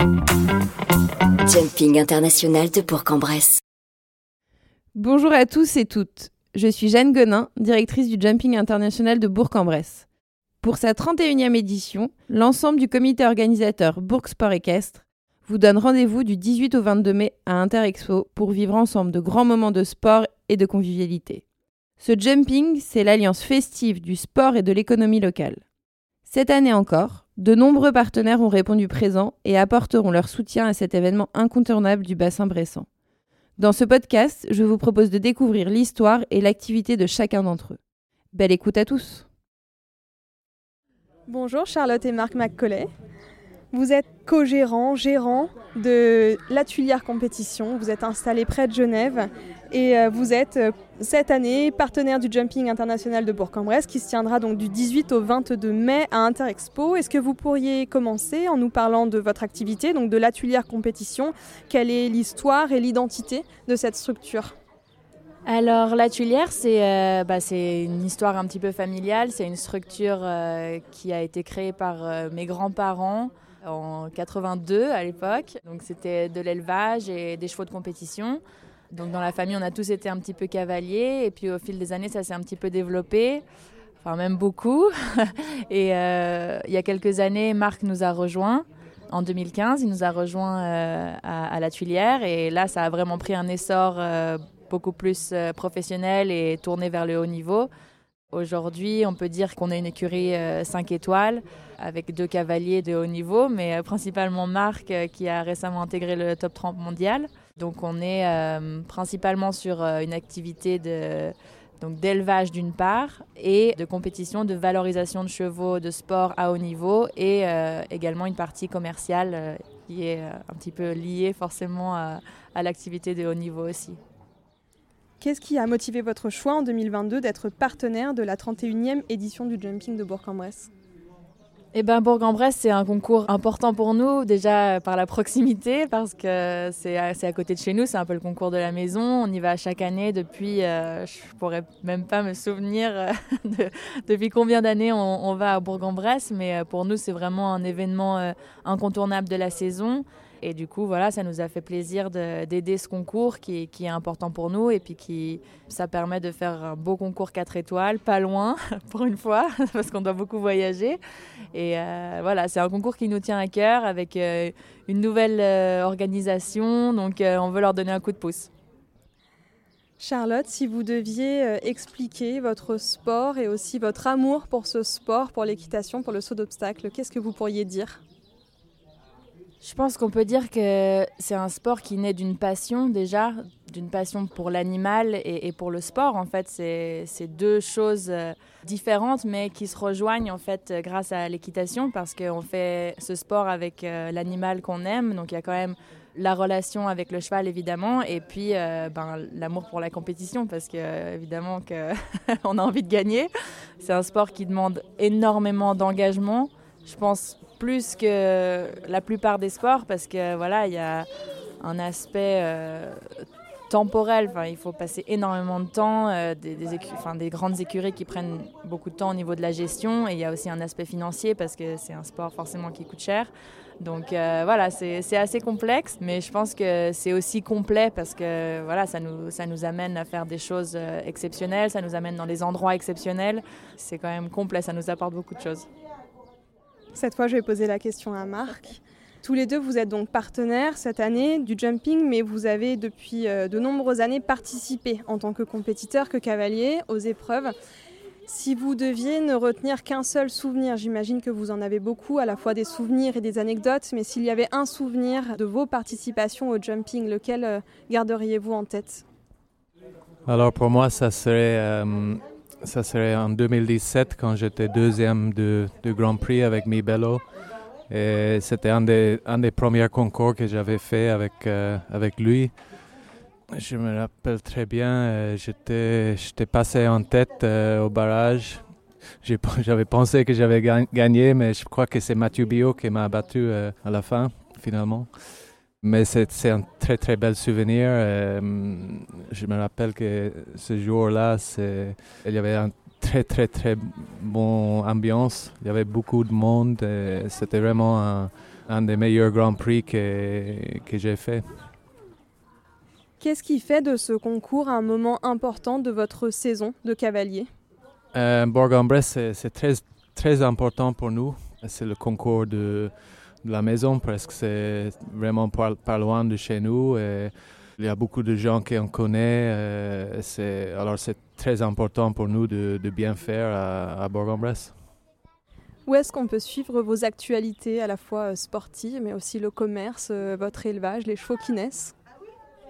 Jumping international de Bourg-en-Bresse. Bonjour à tous et toutes. Je suis Jeanne Gonin, directrice du Jumping international de Bourg-en-Bresse. Pour sa 31e édition, l'ensemble du comité organisateur Bourg Sport Équestre vous donne rendez-vous du 18 au 22 mai à Interexpo pour vivre ensemble de grands moments de sport et de convivialité. Ce jumping, c'est l'alliance festive du sport et de l'économie locale. Cette année encore, de nombreux partenaires ont répondu présents et apporteront leur soutien à cet événement incontournable du bassin bressant. Dans ce podcast, je vous propose de découvrir l'histoire et l'activité de chacun d'entre eux. Belle écoute à tous Bonjour Charlotte et Marc McCauley. Vous êtes co-gérant, gérant de la Tuilière Compétition. Vous êtes installé près de Genève et euh, vous êtes euh, cette année partenaire du Jumping International de Bourg-en-Bresse qui se tiendra donc du 18 au 22 mai à Interexpo. Est-ce que vous pourriez commencer en nous parlant de votre activité, donc de la Tuilière Compétition? Quelle est l'histoire et l'identité de cette structure? Alors la Tuilière, euh, bah, c'est une histoire un petit peu familiale. C'est une structure qui a été créée par mes grands-parents en 82 à l'époque. Donc c'était de l'élevage et des chevaux de compétition. Donc dans la famille, on a tous été un petit peu cavaliers et puis au fil des années, ça s'est un petit peu développé. Enfin même beaucoup. et euh, il y a quelques années, Marc nous a rejoints. En 2015, il nous a rejoints euh, à, la Tuilière et là, ça a vraiment pris un essor euh, beaucoup plus professionnel et tourné vers le haut niveau. Aujourd'hui, on peut dire qu'on est une écurie 5 étoiles avec deux cavaliers de haut niveau, mais euh, principalement Marc euh, qui a récemment intégré le top 30 mondial. Donc on est euh, principalement sur une activité de donc d'élevage d'une part et de compétition, de valorisation de chevaux, de sport à haut niveau et également une partie commerciale qui est un petit peu liée forcément à l'activité de haut niveau aussi. Qu'est-ce qui a motivé votre choix en 2022 d'être partenaire de la 31e édition du Jumping de Bourg-en-Bresse? Eh ben, Bourg-en-Bresse, c'est un concours important pour nous, déjà par la proximité, parce que c'est à, à, côté de chez nous, c'est un peu le concours de la maison. On y va chaque année depuis, euh, je pourrais même pas me souvenir euh, de, depuis combien d'années on, va à Bourg-en-Bresse, mais euh, pour nous, c'est vraiment un événement euh, incontournable de la saison. Et du coup, voilà, ça nous a fait plaisir d'aider ce concours qui, est important pour nous et puis qui, ça permet de faire un beau concours 4 étoiles, pas loin pour une fois, parce qu'on doit beaucoup voyager. Et euh, voilà, c'est un concours qui nous tient à cœur avec euh, une nouvelle euh, organisation, donc on veut leur donner un coup de pouce. Charlotte, si vous deviez expliquer votre sport et aussi votre amour pour ce sport, pour l'équitation, pour le saut d'obstacle, qu'est-ce que vous pourriez dire? Je pense qu'on peut dire que c'est un sport qui naît d'une passion déjà, d'une passion pour l'animal et, pour le sport. En fait, c'est deux choses euh, différentes mais qui se rejoignent en fait grâce à l'équitation parce qu'on fait ce sport avec euh, l'animal qu'on aime. Donc il y a quand même la relation avec le cheval évidemment et puis euh, ben, l'amour pour la compétition parce que euh, évidemment que on a envie de gagner. C'est un sport qui demande énormément d'engagement. Je pense plus que la plupart des sports parce que voilà, il y a un aspect euh, temporel, enfin, il faut passer énormément de temps, euh, des, grandes écuries qui prennent beaucoup de temps au niveau de la gestion et il y a aussi un aspect financier parce que c'est un sport forcément qui coûte cher. Donc euh, voilà, c'est assez complexe, mais je pense que c'est aussi complet parce que voilà, ça nous, ça nous amène à faire des choses exceptionnelles, ça nous amène dans des endroits exceptionnels. C'est quand même complet, ça nous apporte beaucoup de choses. Cette fois, je vais poser la question à Marc. Tous les deux, vous êtes donc partenaires cette année du jumping, mais vous avez depuis euh, de nombreuses années participé en tant que compétiteur, que cavalier aux épreuves. Si vous deviez ne retenir qu'un seul souvenir, j'imagine que vous en avez beaucoup, à la fois des souvenirs et des anecdotes, mais s'il y avait un souvenir de vos participations au jumping, lequel euh, garderiez-vous en tête? Alors pour moi, ça serait, euh, ça serait en 2017 quand j'étais deuxième de, de Grand Prix avec Mi Bello. C'était un des, un des premiers concours que j'avais fait avec, euh, avec lui. Je me rappelle très bien, euh, j'étais passé en tête euh, au barrage. J'avais pensé que j'avais gagné, mais je crois que c'est Mathieu Bio qui m'a battu à la fin, finalement. Mais c'est un très très bel souvenir. Euh, je me rappelle que ce jour-là, il y avait un très très très bon ambiance. Il y avait beaucoup de monde. C'était vraiment un, un des meilleurs Grands Prix que, que j'ai fait. Qu'est-ce qui fait de ce concours un moment important de votre saison de cavalier? Euh, Bourg-en-Bresse, c'est très, très important pour nous. C'est le concours de la maison, presque. C'est vraiment pas, loin de chez nous. Il y a beaucoup de gens qui en connaissent. Euh, alors c'est très important pour nous de, bien faire à, Bourg-en-Bresse. Où est-ce qu'on peut suivre vos actualités à la fois sportives, mais aussi le commerce, euh, votre élevage, les chevaux qui naissent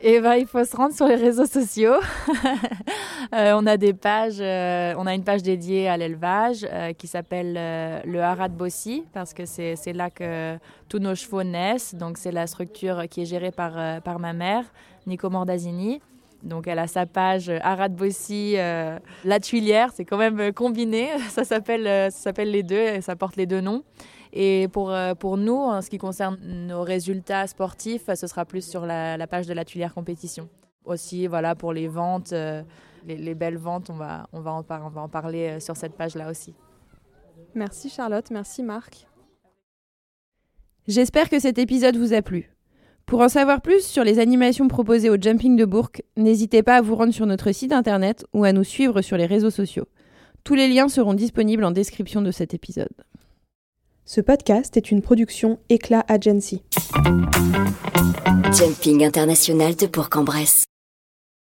et ben, il faut se rendre sur les réseaux sociaux. euh, on a des pages, euh, on a une page dédiée à l'élevage euh, qui s'appelle le Harad Bossy parce que c'est là que tous nos chevaux naissent. Donc c'est la structure qui est gérée par, par ma mère, Nico Mordasini. Donc elle a sa page Harad Bossy, La Tuilière, c'est quand même combiné. Ça s'appelle ça s'appelle les deux, et ça porte les deux noms. Et pour, pour nous, en ce qui concerne nos résultats sportifs, ce sera plus sur la, page de la Tuilière Compétition. Aussi, voilà, pour les ventes, euh, les, les, belles ventes, on va, on, va en on va en parler sur cette page-là aussi. Merci Charlotte, merci Marc. J'espère que cet épisode vous a plu. Pour en savoir plus sur les animations proposées au Jumping de Bourg, n'hésitez pas à vous rendre sur notre site internet ou à nous suivre sur les réseaux sociaux. Tous les liens seront disponibles en description de cet épisode. Ce podcast est une production Éclat Agency. Jumping International de Bourg-en-Bresse.